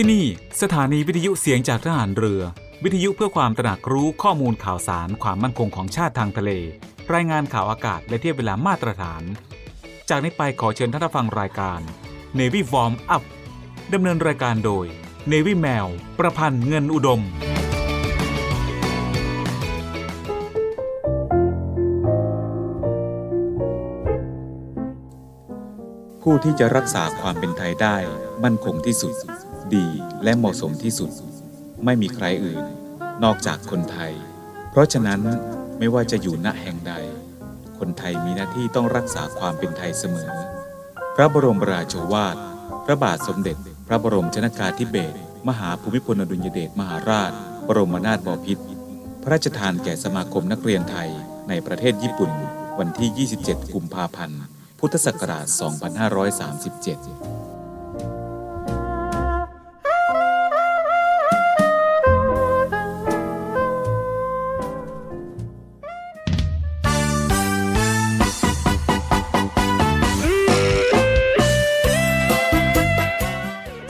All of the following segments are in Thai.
ที่นี่สถานีวิทยุเสียงจากทหารเรือ วิทยุเพื่อความตระหนักรู้ข้อมูลข่าวสารความมั่นคงของชาติทางทะเล รายงานข่าวอากาศและเทียบเวลามาตรฐาน จากนี้ไปขอเชิญท่านฟังรายการ Navy Warm Up ดำเนินรายการโดย Navy แมว ประพันธ์เงินอุดมผู้ที่จะรักษาความเป็นไทยได้มั่นคงที่สุด ดีและเหมาะสมที่สุด ไม่มีใครอื่น นอกจากคนไทย เพราะฉะนั้นไม่ว่าจะอยู่ณแห่งใด คนไทยมีหน้าที่ต้องรักษาความเป็นไทยเสมอ พระบรมราโชวาท พระบาทสมเด็จ พระบรมชนากาธิเบศรมหาภูมิพลอดุลยเดชมหาราช บรมนาถบพิตรพระราชทานแก่สมาคมนักเรียนไทยในประเทศญี่ปุ่น วันที่ 27 กุมภาพันธ์ พุทธศักราช 2537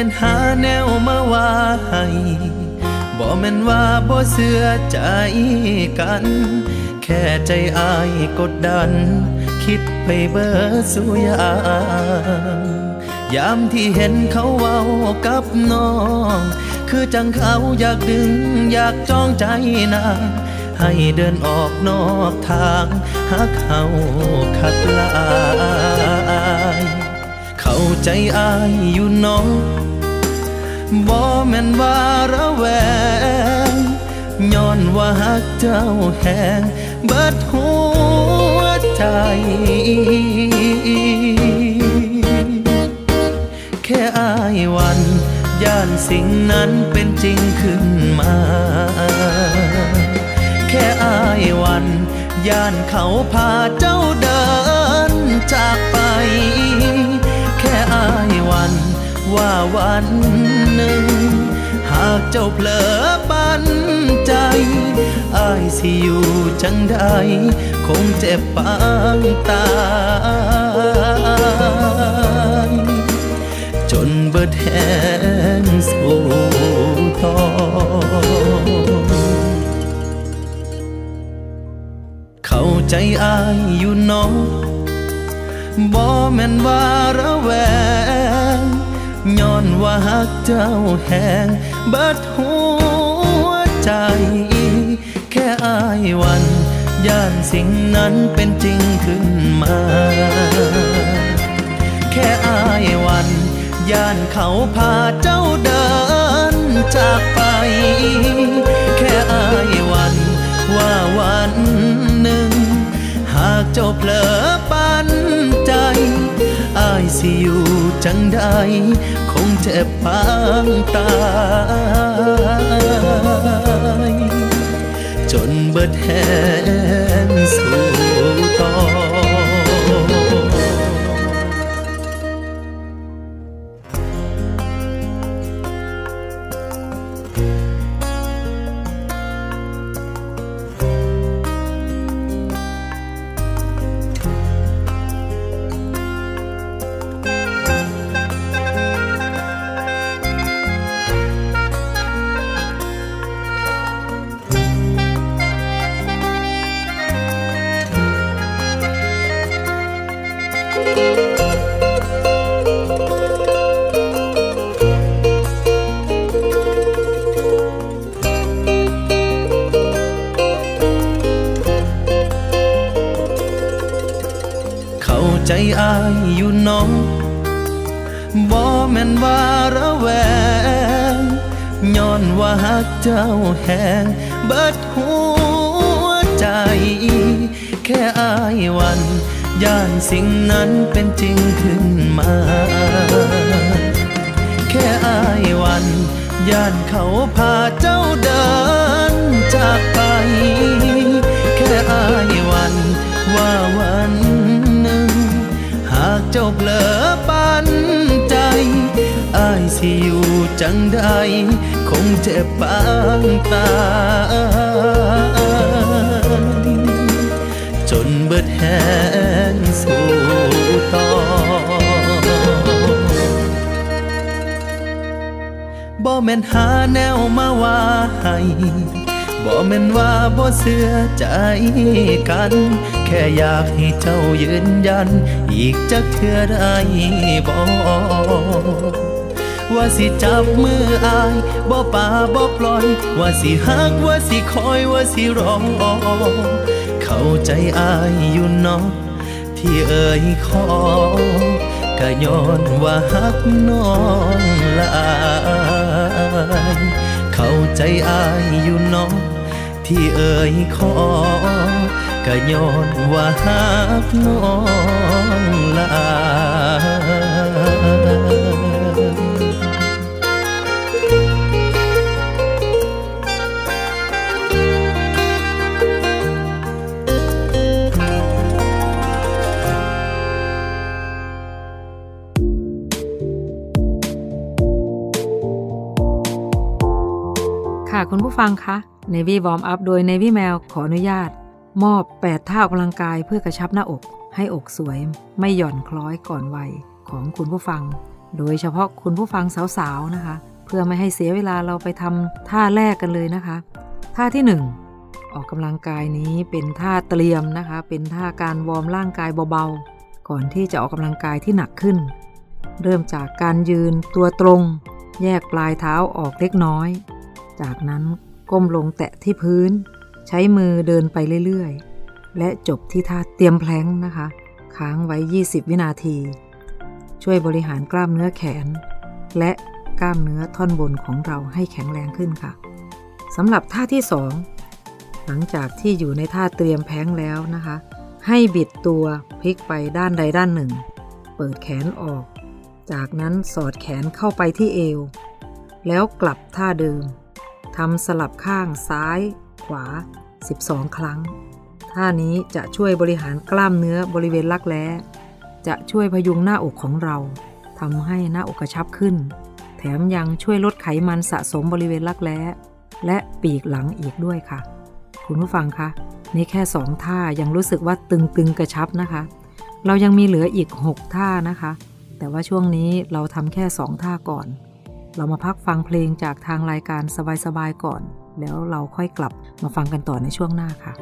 ม่นหาแนวมาว่าให้บ่แม่นว่าบ่เชื่อใจกัน แค่ใจอายกดดัน คิดไปเบิดสุยางยามที่เห็นเขาเว้ากับน้อง คือจังเขาอยากดึงอยากจ้องใจนางให้เดินออกนอกทางหากเขาขัดลาย เข้าใจอายอยู่น้อง บ่แม่นว่าระแวงย้อนว่าฮักเจ้าแหงเบิดหัวใจ แค่อายวันย่านสิ่งนั้นเป็นจริงขึ้นมา แค่อายวันย่านเขาพาเจ้าเดินจากไป แค่อายวันว่าวันากเจ้าเผลอปันใจอายสิอยู่จังใดคงเจ็บปางตายจนเบิดแหงสู่ทอเข้าใจอายอยู่น้องบ่แม่นว่าระแวง ย้อนว่าฮักเจ้าแหงเบิดหัวใจ แค่อายวันย่านสิ่งนั้นเป็นจริงขึ้นมา แค่อายวันย่านเขาพาเจ้าเดินจากไป แค่อายวันว่าวันากเจ้าเผลอปันใจอายสิอยู่จังใด คงเจ็บปางตายจนเบิดแหงสู่ทอ จอายอยู่น้องบ่แม่นว่าระแวงย้อนว่าฮักเจ้าแหงเบิดหัวใจ แค่อายวันย่านสิ่งนั้นเป็นจริงขึ้นมา แค่อายวันย่านเขาพาเจ้าเดินจากไป แค่อายวันว่าวัน จ้าเผลอปันใจอายสิอยู่จังใด คงเจ็บปางตา จนเบิดแหงสู่ต่อบ่แม่นหาแนวมาว่าให้บ่แม่นว่าบ่เสื่อใจกัน แค่อยากให้เจ้ายืนยัน อีกจักเทื่อได้บ่ว่าสิจับมืออายบ่ป่าบ่ปล่อย ว่าสิฮักว่าสิคอยว่าสิรอเข้าใจอายอยู่เนาะที่เอ่ยขอก็ย้อนว่าฮักน้องหลายเข้าใจอายอยู่เน้องที่เอ่ยขอ ก็ย้อนว่าฮักน้องลาคุณผู้ฟังคะ Navy Warm Up โดย Navy Mail ขออนุญาต มอบ8ท่าออกกำลังกายเพื่อกระชับหน้าอก ให้อกสวยไม่หย่อนคล้อยก่อนวัยของคุณผู้ฟัง โดยเฉพาะคุณผู้ฟังสาวๆนะคะ เพื่อไม่ให้เสียเวลาเราไปทำท่าแรกกันเลยนะคะ ท่าที่ 1 ออกกำลังกายนี้เป็นท่าเตรียมนะคะ เป็นท่าการวอร์มร่างกายเบาๆ ก่อนที่จะออกกำลังกายที่หนักขึ้น เริ่มจากการยืนตัวตรง แยกปลายเท้าออกเล็กน้อย จากนั้นก้มลงแตะที่พื้น ใช้มือเดินไปเรื่อยๆ และจบที่ท่าเตรียมแพลงนะคะ ค้างไว้ 20 วินาที ช่วยบริหารกล้ามเนื้อแขน และกล้ามเนื้อท่อนบนของเราให้แข็งแรงขึ้นค่ะสำหรับท่าที่ 2 หลังจากที่อยู่ในท่าเตรียมแพลงแล้วนะคะ ให้บิดตัวพลิกไปด้านใดด้านหนึ่ง เปิดแขนออก จากนั้นสอดแขนเข้าไปที่เอว แล้วกลับท่าเดิมทำสลับข้างซ้าย ขวา 12 ครั้ง ท่านี้จะช่วยบริหารกล้ามเนื้อบริเวณรักแร้ จะช่วยพยุงหน้าอกของเราทำให้หน้าอกกระชับขึ้น แถมยังช่วยลดไขมันสะสมบริเวณรักแร้และปีกหลังอีกด้วยค่ะ คุณผู้ฟังคะนี่แค่ 2 ท่ายังรู้สึกว่าตึงๆกระชับนะคะ เรายังมีเหลืออีก 6 ท่านะคะ แต่ว่าช่วงนี้เราทำแค่ 2 ท่าก่อน เรามาพักฟังเพลงจากทางรายการสบายๆก่อน แล้วเราค่อยกลับมาฟังกันต่อในช่วงหน้าค่ะ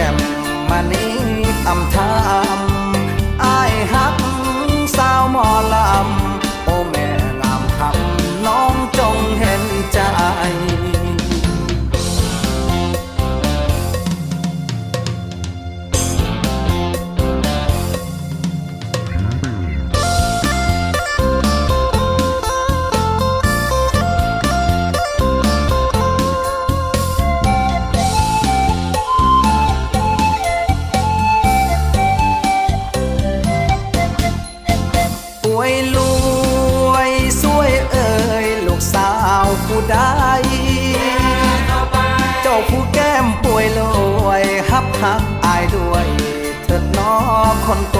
แจ่มมานี้อำทา คนโก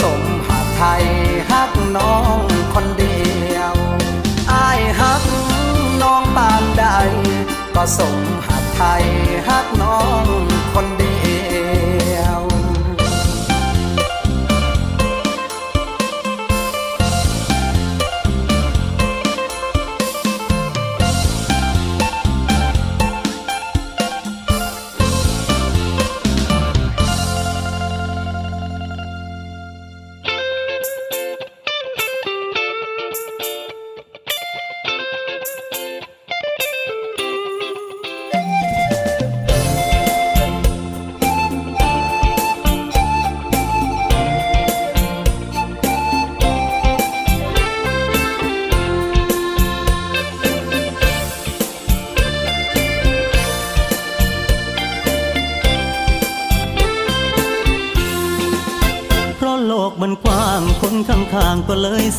สมหาไทยฮักน้องคนเดียวอายฮักน้องปานใด ก็สมหาไทยฮัก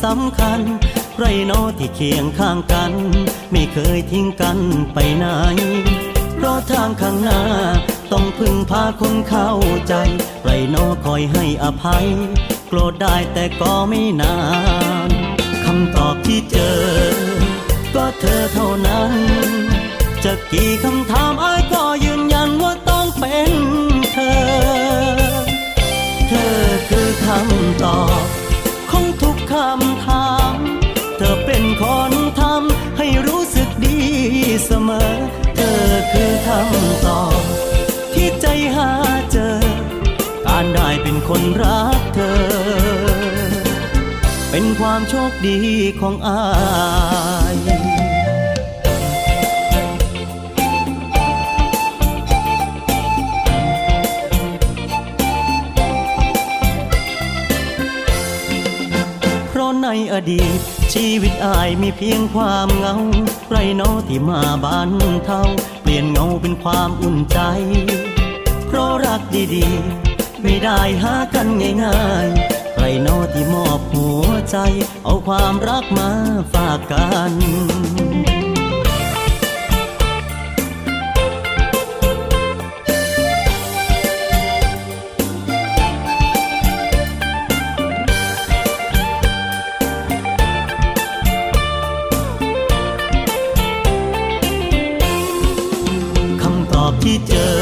สำคัญ ไรโนอที่เคียงข้างกัน ไม่เคยทิ้งกันไปไหน เพราะทางข้างหน้า ต้องพึ่งพาคนเข้าใจ ไรโนอคอยให้อภัย โกรธได้แต่ก็ไม่นานคำตอบที่เจอ ก็เธอเท่านั้น จะกี่คำถามอ้ายก็ยืนยันว่าต้องเป็นเธอ เธอคือคำตอบ คำถาม เธอเป็นคนทำให้รู้สึกดีเสมอ เธอคือคำตอบที่ใจหาเจอ การได้เป็นคนรักเธอ เป็นความโชคดีของอาย ในอดีต ชีวิตอายมีเพียงความเงาไรนอที่มาบ้านเทาเปลี่ยนเงาเป็นความอุ่นใจ เพราะรักดีๆ ไม่ได้หากันง่ายๆใครนอที่มอบหัวใจ เอาความรักมาฝากกัน ที่เจอ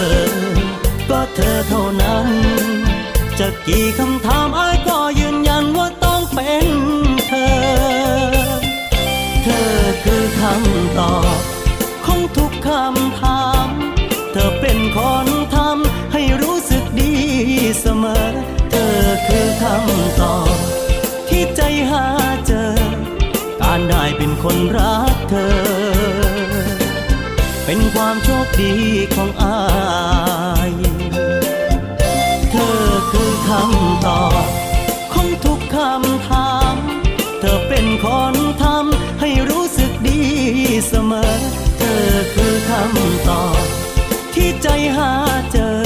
ก็เธอเท่านั้น จะกี่คำถามอ้ายก็ยืนยันว่าต้องเป็นเธอ เธอคือคำตอบของทุกคำถาม เธอเป็นคนทำให้รู้สึกดีเสมอ เธอคือคำตอบที่ใจหาเจอ การได้เป็นคนรักเธอ เป็นความโชคดีของอายเธอคือคำตอบของทุกคำถาม เธอเป็นคนทำให้รู้สึกดีเสมอ เธอคือคำตอบที่ใจหาเจอ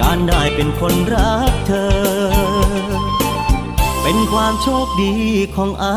การได้เป็นคนรักเธอ เป็นความโชคดีของอา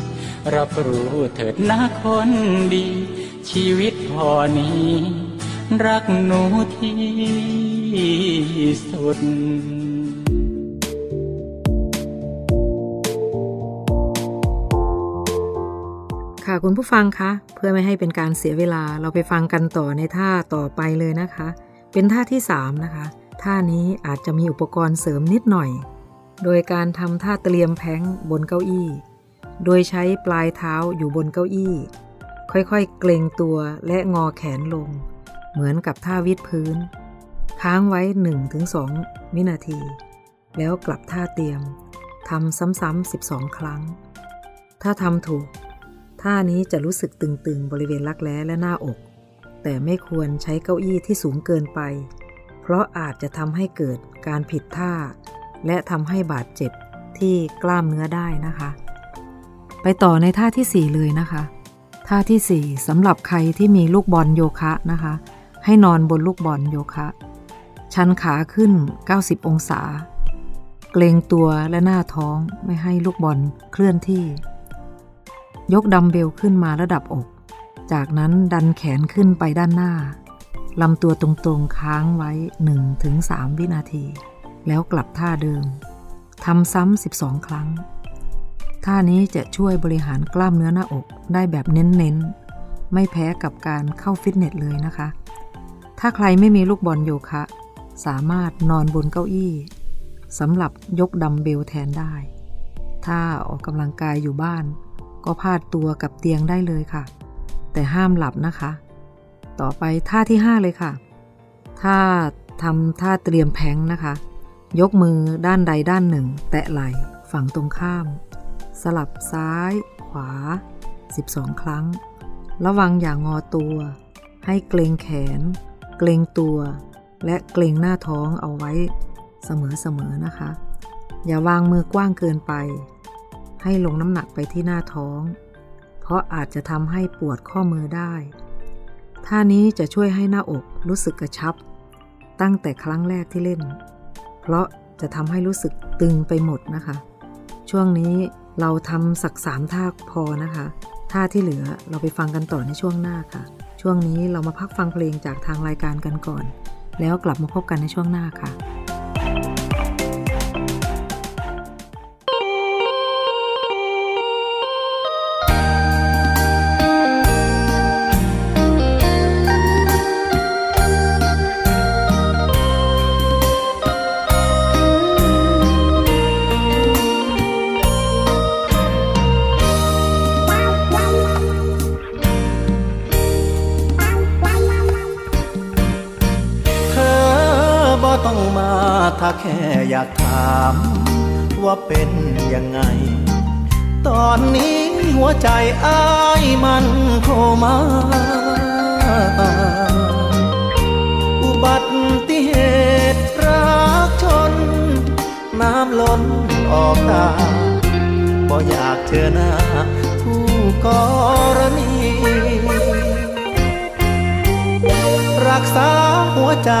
รับรู้เถิดนะคนดี ชีวิตพอนี้ รักหนูที่สุดค่ะคุณผู้ฟังคะ เพื่อไม่ให้เป็นการเสียเวลาเราไปฟังกันต่อในท่าต่อไปเลยนะคะ เป็นท่าที่ 3 นะคะ ท่านี้อาจจะมีอุปกรณ์เสริมนิดหน่อย โดยการทำท่าเตรียมแพ้งบนเก้าอี้ โดยใช้ปลายเท้าอยู่บนเก้าอี้ ค่อยๆ เกรงตัวและงอแขนลง เหมือนกับท่าวิดพื้น ค้างไว้ 1-2 วินาที แล้วกลับท่าเตรียมทำซ้ำๆ12 ครั้ง ถ้าทำถูก ท่านี้จะรู้สึกตึงๆ บริเวณรักแร้และหน้าอก แต่ไม่ควรใช้เก้าอี้ที่สูงเกินไป เพราะอาจจะทำให้เกิดการผิดท่า และทำให้บาดเจ็บที่กล้ามเนื้อได้นะคะ ไปต่อในท่าที่ 4 เลยนะคะ ท่าที่ 4สำหรับใครที่มีลูกบอลโยคะนะคะ ให้นอนบนลูกบอลโยคะ ชันขาขึ้น 90 องศา เกรงตัวและหน้าท้องไม่ให้ลูกบอลเคลื่อนที่ ยกดัมเบลขึ้นมาระดับอก จากนั้นดันแขนขึ้นไปด้านหน้าลำตัวตรงๆค้างไว้ 1-3 วินาที แล้วกลับท่าเดิมทำซ้ำ 12 ครั้ง ท่านี้จะช่วยบริหารกล้ามเนื้อหน้าอกได้แบบเน้นๆ ไม่แพ้กับการเข้าฟิตเนสเลยนะคะ ถ้าใครไม่มีลูกบอลโยคะ สามารถนอนบนเก้าอี้สำหรับยกดัมเบลแทนได้ ถ้าออกกำลังกายอยู่บ้าน ก็พาดตัวกับเตียงได้เลยค่ะ แต่ห้ามหลับนะคะ ต่อไปท่าที่ 5 เลยค่ะ ถ้าทำท่าเตรียมแพงนะคะ ยกมือด้านใดด้านหนึ่ง แตะไหล่ฝั่งตรงข้าม สลับซ้าย ขวา 12 ครั้ง ระวังอย่างงอตัว ให้เกรงแขน เกรงตัว และเกรงหน้าท้องเอาไว้เสมอๆนะคะ อย่าวางมือกว้างเกินไป ให้ลงน้ำหนักไปที่หน้าท้อง เพราะอาจจะทำให้ปวดข้อมือได้ท่านี้จะช่วยให้หน้าอกรู้สึกกระชับ ตั้งแต่ครั้งแรกที่เล่น เพราะจะทำให้รู้สึกตึงไปหมดนะคะ ช่วงนี้เราทำสักสามท่าพอนะคะ ท่าที่เหลือเราไปฟังกันต่อในช่วงหน้าค่ะ ช่วงนี้เรามาพักฟังเพลงจากทางรายการกันก่อน แล้วกลับมาพบกันในช่วงหน้าค่ะ เจอหน้าผู้กรณีรักษาหัวใจ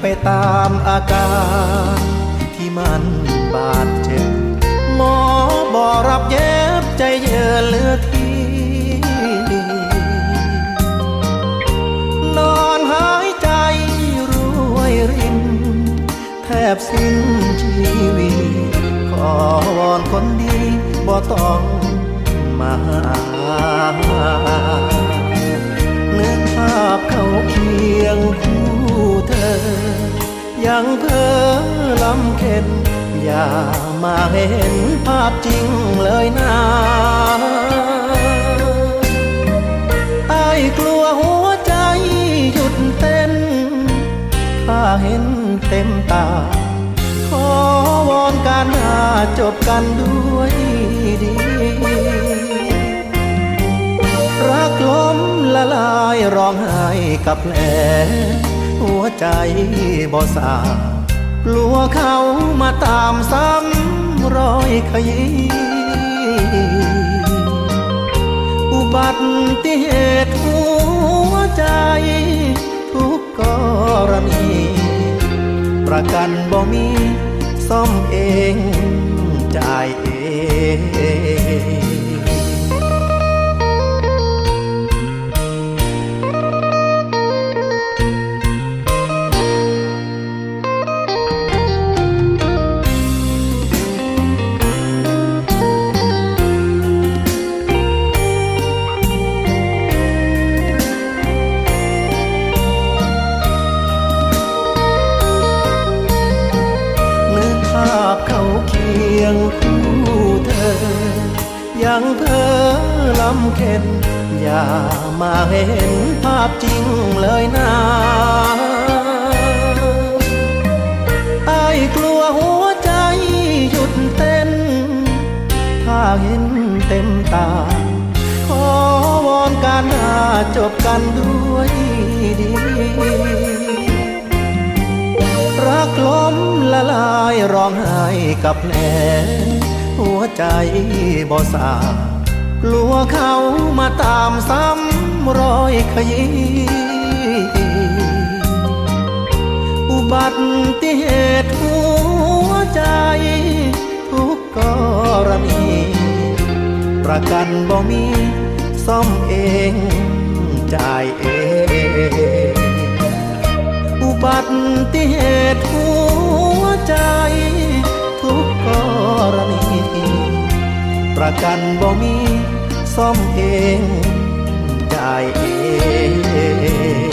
ไปตามอาการ ที่มันบาดเจ็บหมอบอกรับนเหลือที่นอนหายใจรวยริน แทบสิ้นชีวิตขอวอนคนดี บ่ต้องมานึกภาพเขาเคียงคู่เธอ ยังเพ้อลำเค็นอย่ามาเห็นภาพจริงเลยนะไอ้กลัวหัวใจหยุดเต้น ถ้าเห็นเต็มตา วอนการหาจบกันด้วยดี รักล้มละลายร้องไห้กับแผลหัวใจบ่สากลัวเขามาตามซ้ำรอยขยี้อุบัติเหตุหัวใจ ทุกกรณีประกันบ่มี ซ่อมเองจ่ายเองำเค็นอย่ามาเห็นภาพจริงเลยนะไอ้กลัวหัวใจหยุดเต้น ถ้าเห็นเต็มตา ขอวอนการหาจบกันด้วยดี รักล้มละลายร้องไห้กับแผลหัวใจบ่สา กลัวเขามาตามซ้ำรอยขยี้อุบัติเหตุหัวใจ ทุกกรณี ประกันบ่มีซ่อมเองจ่ายเอง อุบัติเหตุหัวใจ ทุกกรณี ประกันบ่มีซ่อมเอง จ่ายเอง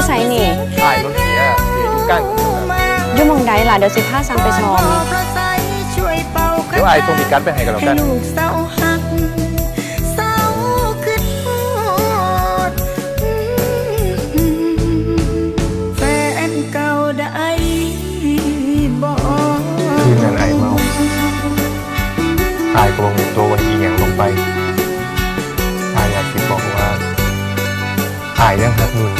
อยู่ไสนี่ถ่ายรถเสียเสียอยู่กลางถนนนะอยู่หมองใดล่ะเดี๋ยวสิพาซังไปชมเดี๋ยวไอ้ส่งมีการดไปให้กันแล้วกันให้ลูกเศร้าหักเศร้าขึ้นฮอดแฟนเก่าได้บ่คืนนั้นไอ้เมาตายก็บ่มีตัววันอีหยังลงไปตายอยากสิบอกว่าอายยังหักนุ่น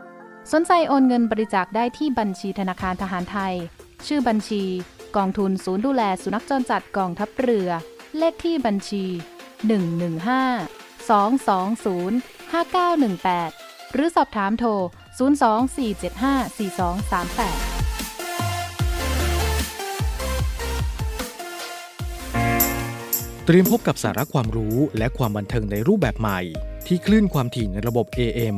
สนใจโอนเงินบริจาคได้ที่บัญชีธนาคารทหารไทย ชื่อบัญชี กองทุนศูนย์ดูแลสุนัขจรจัดกองทัพเรือ เลขที่บัญชี 115 220 5918 หรือสอบถามโทร 024754238เตรียมพบกับสาระความรู้และความบันเทิงในรูปแบบใหม่ ที่คลื่นความถี่ในระบบ AM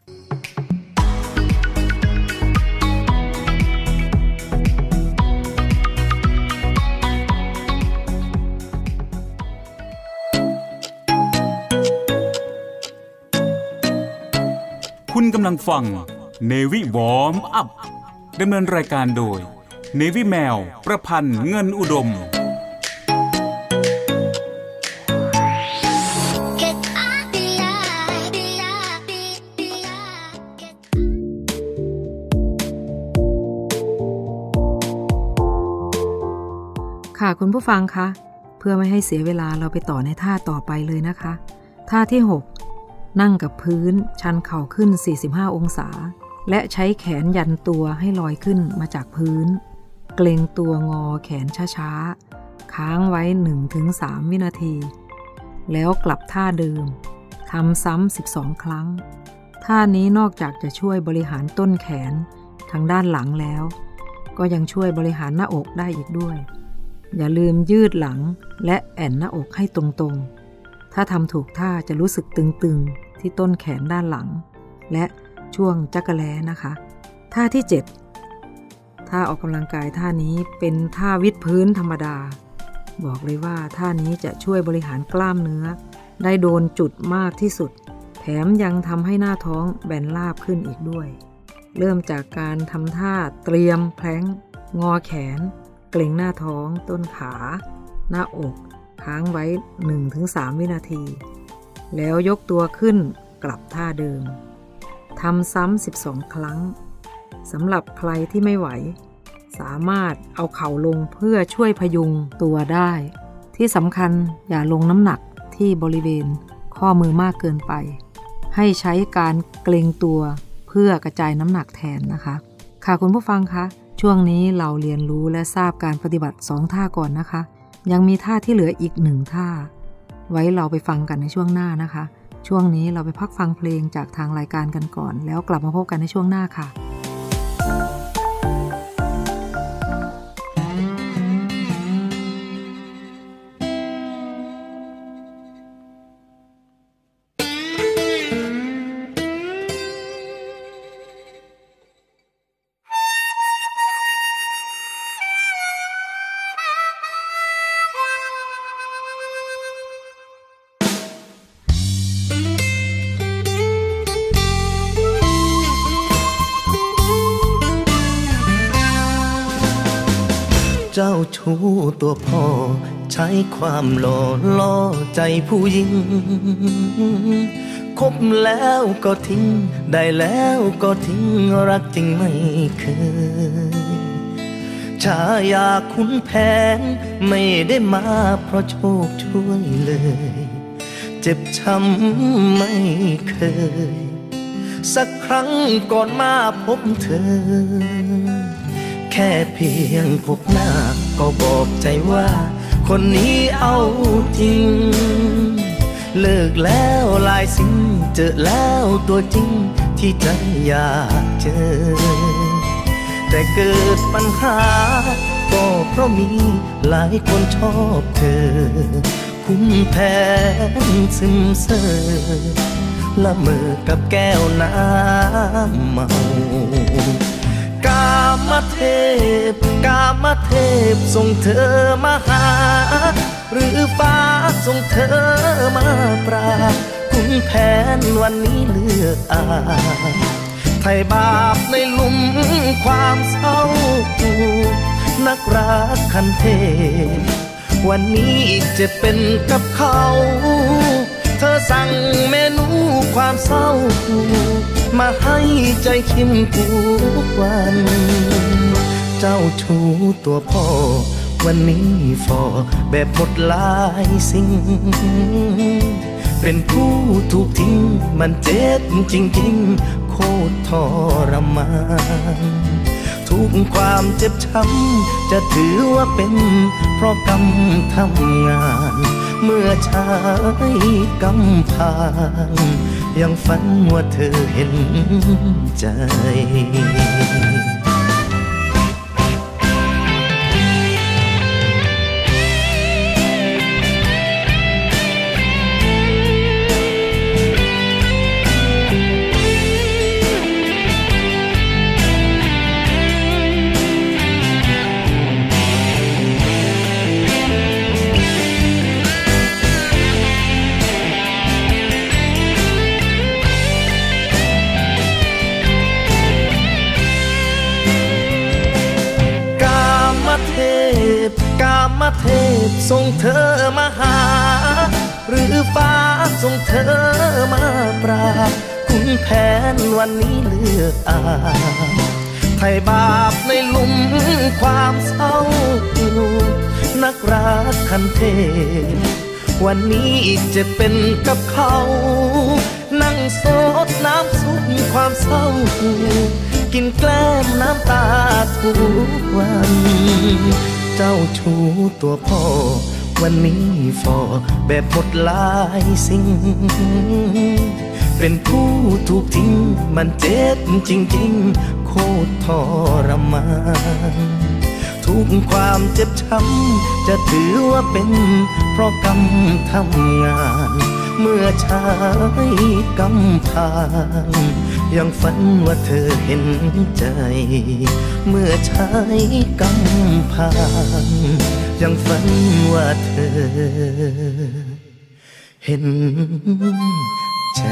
คุณกำลังฟังเนวิวอมอัพดำเนินรายการโดยเนวิแมว ประพันธ์เงินอุดม ค่ะคุณผู้ฟังคะ เพื่อไม่ให้เสียเวลาเราไปต่อในท่าต่อไปเลยนะคะ ท่าที่ 6 นั่งกับพื้นชันเข่าขึ้น 45 องศา และใช้แขนยันตัวให้ลอยขึ้นมาจากพื้น เกรงตัวงอแขนช้าๆ ค้างไว้ 1-3 วินาที แล้วกลับท่าเดิมทำซ้ำ 12 ครั้ง ท่านี้นอกจากจะช่วยบริหารต้นแขนทางด้านหลังแล้ว ก็ยังช่วยบริหารหน้าอกได้อีกด้วย อย่าลืมยืดหลังและแอนหน้าอกให้ตรงๆ ถ้าทำถูกท่าจะรู้สึกตึงๆ ที่ต้นแขนด้านหลัง และช่วงจักระแลนะคะ ท่าที่ 7 ท่าออกกำลังกายท่านี้เป็นท่าวิดพื้นธรรมดา บอกเลยว่าท่านี้จะช่วยบริหารกล้ามเนื้อ ได้โดนจุดมากที่สุด แถมยังทำให้หน้าท้องแบนราบขึ้นอีกด้วย เริ่มจากการทำท่าเตรียมแพลงงอแขน เกร็งหน้าท้อง ต้นขา หน้าอก ค้างไว้ 1-3 วินาที แล้วยกตัวขึ้นกลับท่าเดิมทำซ้ำ 12 ครั้งสำหรับใครที่ไม่ไหว สามารถเอาเข่าลงเพื่อช่วยพยุงตัวได้ ที่สำคัญอย่าลงน้ำหนักที่บริเวณข้อมือมากเกินไป ให้ใช้การเกรงตัวเพื่อกระจายน้ำหนักแทนนะคะ ค่ะคุณผู้ฟังคะช่วงนี้เราเรียนรู้และทราบการปฏิบัติ 2 ท่าก่อนนะคะ ยังมีท่าที่เหลืออีกหนึ่งท่า ไว้เราไปฟังกันในช่วงหน้านะคะ ช่วงนี้เราไปพักฟังเพลงจากทางรายการกันก่อน แล้วกลับมาพบกันในช่วงหน้าค่ะ ชู้ตัวพ่อ ใช้ความหล่อล่อใจผู้หญิง คบแล้วก็ทิ้ง ได้แล้วก็ทิ้ง รักจริงไม่เคย ชายาคุณแผน ไม่ได้มาเพราะโชคช่วยเลย เจ็บช้ำไม่เคย สักครั้งก่อนมาพบเธอ แค่เพียงพบหน้า ก็บอกใจว่า คนนี้เอาจริง เลิกแล้วลายสิ่งเจอแล้วตัวจริง ที่ใจอยากเจอ แต่เกิดปัญหา ก็เพราะมีหลายคนชอบเธอ คุ้มแพ้ซึมเซอละเมอกับแก้วน้ำเมาามเทพ กามเทพส่งเธอมาหา หรือฟ้าส่งเธอมาปราคุณแผนวันนี้เลือกอาไทยบาปในหลุมความเศร้า นักรักคันเทพ วันนี้จะเป็นกับเขา เธอสั่งเมนูความเศร้า มาให้ใจคิมทุกวัน เจ้าชูตัวพ่อ วันนี้ฟอแบบหมดลายสิ่ง เป็นผู้ถูกทิ้ง มันเจ็บจริงๆ โคตรทรมานทุกความเจ็บช้ำ จะถือว่าเป็น เพราะกรรมทำงาน เมื่อชายกำพาง ยังฝันว่าเธอเห็นใจ ส่งเธอมาหา หรือฟ้าส่งเธอมาปราบคุณแผนวันนี้เลือกอาไทยบาปในหลุมความเศร้านักรักคันเทพวันนี้จะเป็นกับเขา นั่งโซดน้ำซุปความเศร้า กินแกล้มน้ำตาทุกวัน เจ้าชูตัวพ่อ วันนี้ฟอแบบหมดลายสิ่ง เป็นผู้ถูกทิ้ง มันเจ็บจริง ๆ โคตรทรมานทุกความเจ็บช้ำจะถือว่าเป็น เพราะกรรมทำงาน เมื่อชายกำพาน ยังฝันว่าเธอเห็นใจ เมื่อชายกำพานยังฝันว่าเธอ เห็นใจ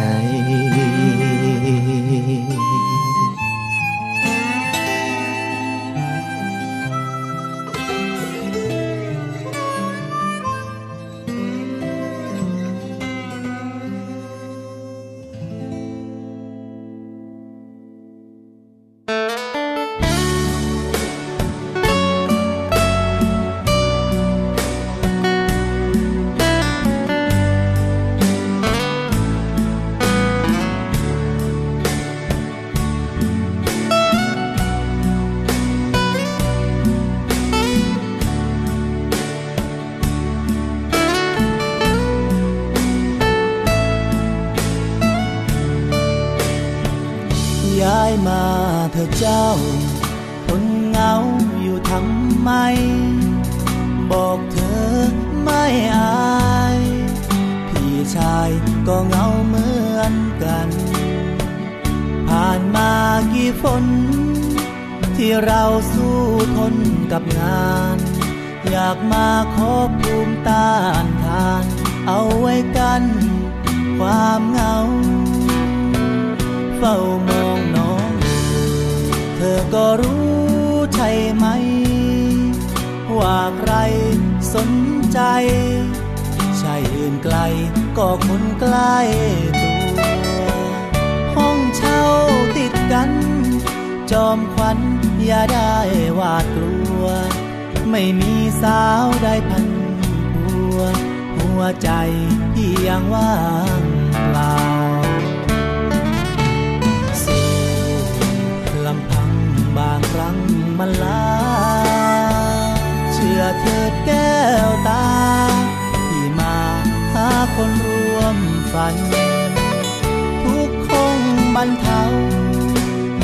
รรเทา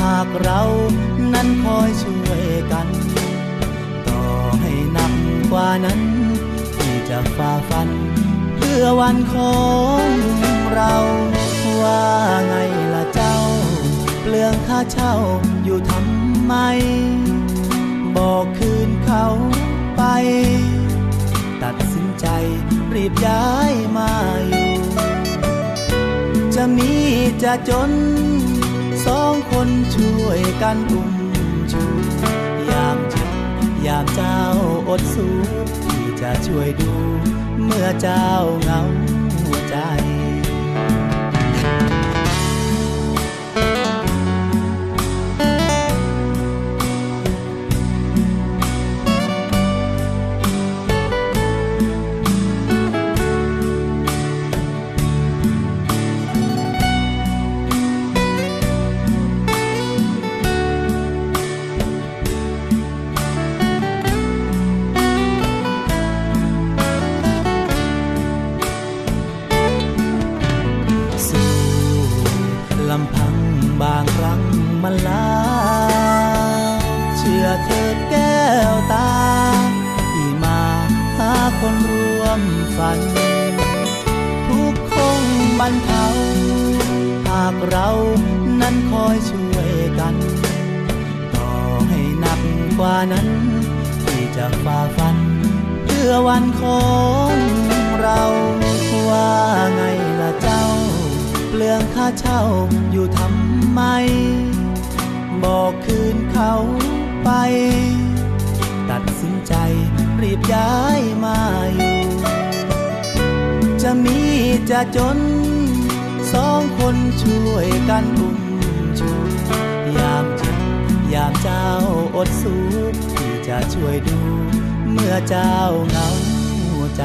หากเรานั้นคอยช่วยกัน ต่อให้หนักกว่านั้น ที่จะฝ่าฟัน เพื่อวันของเราว่าไงล่ะเจ้า เปลืองค่าเช่าอยู่ทำไม บอกคืนเขาไป ตัดสินใจรีบย้ายมาอยู่ จะมีจะจน สองคนช่วยกันอุ้มชูยามเจ็บยามเจ้าอดสู้ที่จะช่วยดู เมื่อเจ้าเหงาใจ รีบย้ายมาอยู่ จะมีจะจน สองคนช่วยกันอุ้มชูยามเจ็บยามเจ้าอดสู้ที่จะช่วยดู เมื่อเจ้าเหงาใจ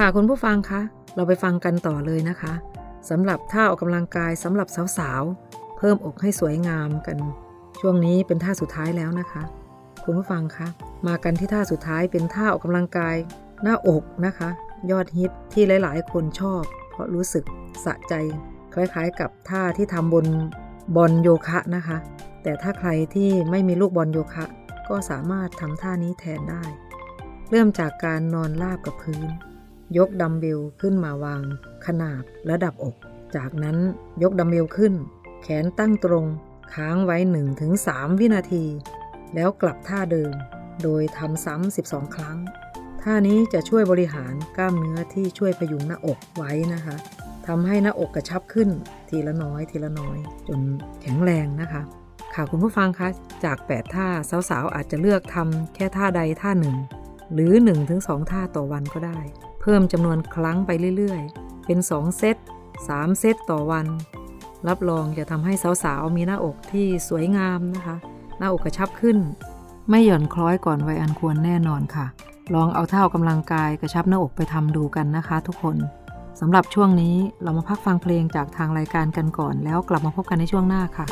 ค่ะคุณผู้ฟังคะเราไปฟังกันต่อเลยนะคะสำหรับท่าออกกำลังกายสำหรับสาวๆ เพิ่มอกให้สวยงามกัน ช่วงนี้เป็นท่าสุดท้ายแล้วนะคะ คุณผู้ฟังคะมากันที่ท่าสุดท้ายเป็นท่าออกกำลังกาย หน้าอกนะคะ ยอดฮิตที่หลายๆ คนชอบ เพราะรู้สึกสะใจ คล้ายๆ กับท่าที่ทำบนบอลโยคะนะคะ แต่ถ้าใครที่ไม่มีลูกบอลโยคะ ก็สามารถทำท่านี้แทนได้ เริ่มจากการนอนราบกับพื้น ยกดัมเบลขึ้นมาวาง ขนาบระดับอก จากนั้นยกดัมเบลขึ้น แขนตั้งตรงค้างไว้ 1-3 วินาที แล้วกลับท่าเดิม โดยทำซ้ำ 12 ครั้ง ท่านี้จะช่วยบริหารกล้ามเนื้อที่ช่วยพยุงหน้าอกไว้นะคะทำให้หน้าอกกระชับขึ้นทีละน้อยทีละน้อย จนแข็งแรงนะคะ ค่ะคุณผู้ฟังคะจาก 8 ท่าสาวๆอาจจะเลือกทำแค่ท่าใดท่าหนึ่ง หรือ 1-2 ท่าต่อวันก็ได้ พิ่มจำนวนครั้งไปเรื่อยๆ เป็น 2 เซต 3 เซตต่อวัน รับรองจะทำให้สาวๆ มีหน้าอกที่สวยงามนะคะ หน้าอกกระชับขึ้น ไม่หย่อนคล้อยก่อนวัยอันควรแน่นอนค่ะ ลองเอาเท่ากำลังกายกระชับหน้าอกไปทำดูกันนะคะทุกคนสำหรับช่วงนี้เรามาพักฟังเพลงจากทางรายการกันก่อน แล้วกลับมาพบกันในช่วงหน้าค่ะ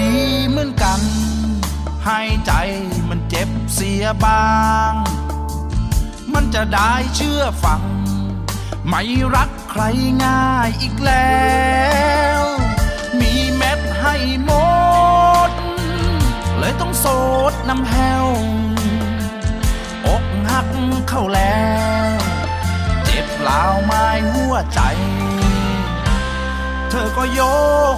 ดีเหมือนกัน ให้ใจมันเจ็บเสียบ้าง มันจะได้เชื่อฟัง ไม่รักใครง่ายอีกแล้ว มีเม็ดให้หมด เลยต้องโสดน้ำแห้วอกหักเข้าแล้ว เจ็บลาวไม้หัวใจ เธอก็โย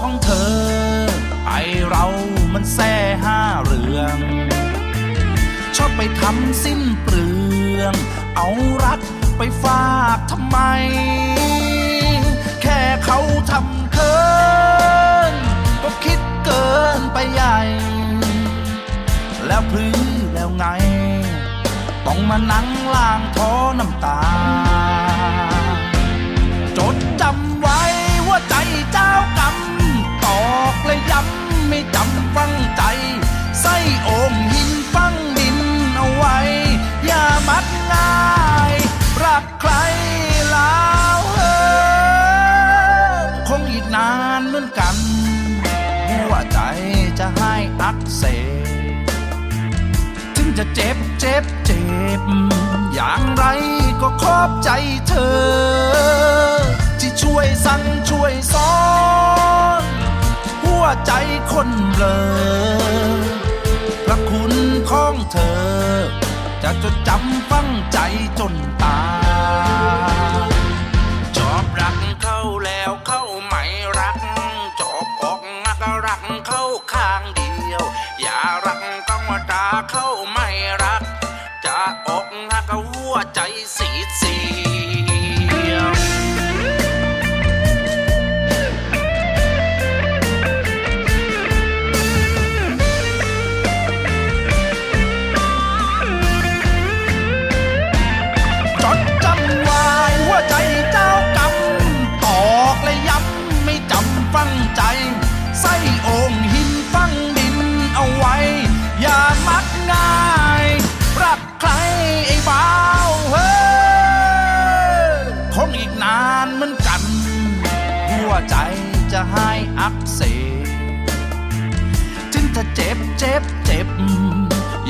ของเธอ ไอเรามันแซ่ห้าเรื่อง ชอบไปทำสิ้นเปลือง เอารักไปฝากทำไม แค่เขาทำเคิน ก็คิดเกินไปใหญ่ แล้วพลื้แล้วไง ต้องมานั่งล้างท้อน้ำตา ฟังใจใส่โอ่งหินฟังดินเอาไว้ อย่ามักง่าย รักใครแล้วเออคงอีกนานเหมือนกันหัวใจจะให้อักเสบถึงจะเจ็บเจ็บเจ็บ อย่างไรก็ขอบใจเธอ ที่ช่วยสั่งช่วยสอน วใจคนเบลอพระคุณของเธอ จะจดจำฝังใจจนตาย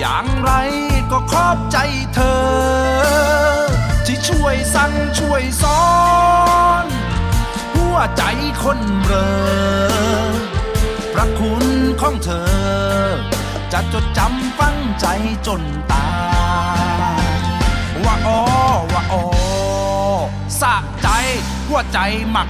อย่างไรก็ขอบใจเธอ ที่ช่วยสั่งช่วยสอน หัวใจคนเรอพระคุณของเธอ จะจดจำฝังใจจนตายว่าอ๋อว่าอ๋อสะใจหัวใจหมัก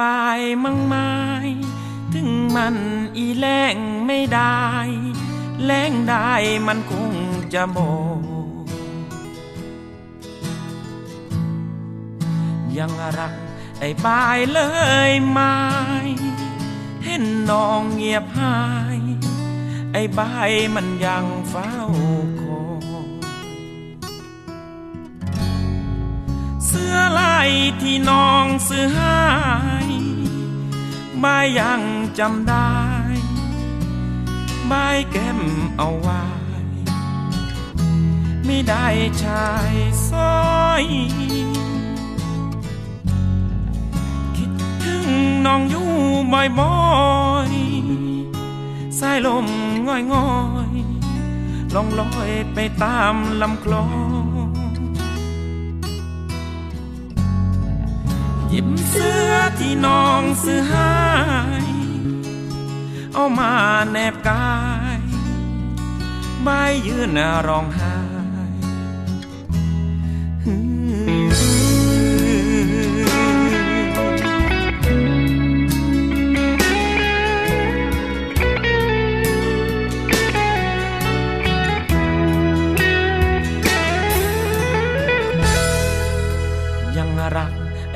บายมั่งไม้ถึงมันอีแรงไม่ได้ แรงได้มันคงจะโมยังรักไอ้บายเลยไหม่เห็นน้องเงียบหาย ไอ้บายมันยังเฝ้า เสื้อลายที่น้องซื้อให้บายยังจำได้บายแก้มเอาไว้ ไม่ได้ชายสร้อย คิดถึงน้องอยู่บ่อยๆสายลมง่อยง่อยๆลองลอยไปตามลำคลอง หยิบเสื้อที่น้องซื้อให้เอามาแนบกาย ใบายยืนร้องไห้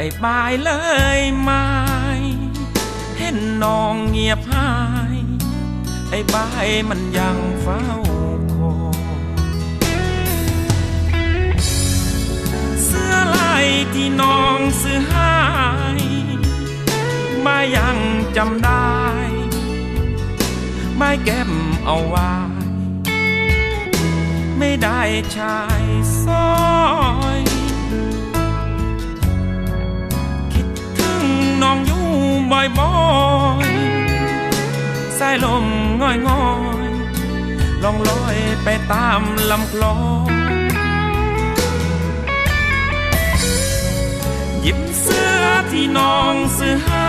ไอ้บายเลยไหมเห็นน้องเงียบหายไอ้บายมันยังเฝ้าคอยเสื้อลายที่น้องซื้อให้บายยังจำได้บายแก้มเอาไว้ไม่ได้ชายสร้อย บ่อยสายลมง่อยง่อยล่องลอยไปตามลำคลองหยิบเสื้อที่น้องซื้อให้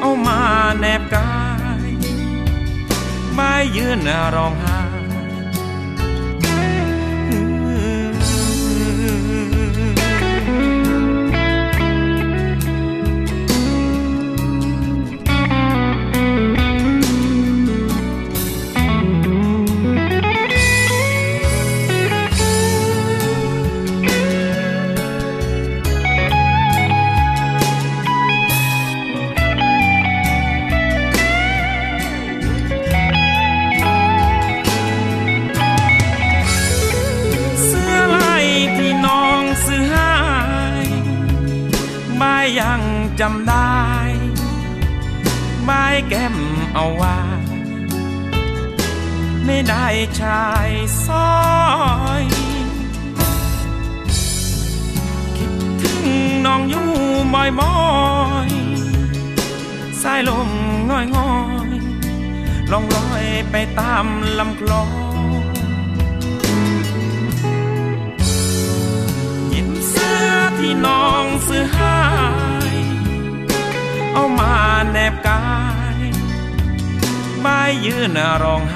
เอามาแนบกายบายยืนร้องไห้ แก้มเอาไว้ไม่ได้ชายซอย คิดถึงน้องอยู่บ่อยบ่อยสายลมง่อยง่อยลองลอยไปตามลำคลองหยิบเสื้อที่น้องซื้อให้เอามาแนบ ไม้ยืนร้องไห้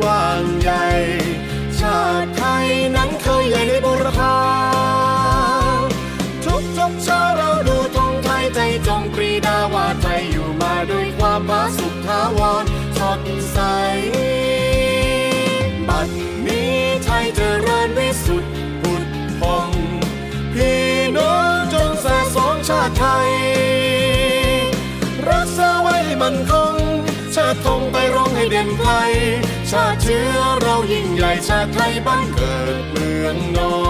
กว้างใหญ่ ชาติไทยนั้นเคยใหญ่ในบุรพาทุกทุกเช้าเราดูธงไทยใจจงปรีดาว่าไทยอยู่มาด้วยความผาสุกทาวรสดใส บัดนี้ไทยเจริญวิสุทธิ์ผุดพองพี่น้องจงสะสมชาติไทย รักษาไว้ให้มันคงชาติธงไปร้องให้เด่นไกล ชาติเชื้อเรายิ่งใหญ่ชาติไทยบ้านเกิดเมืองนอน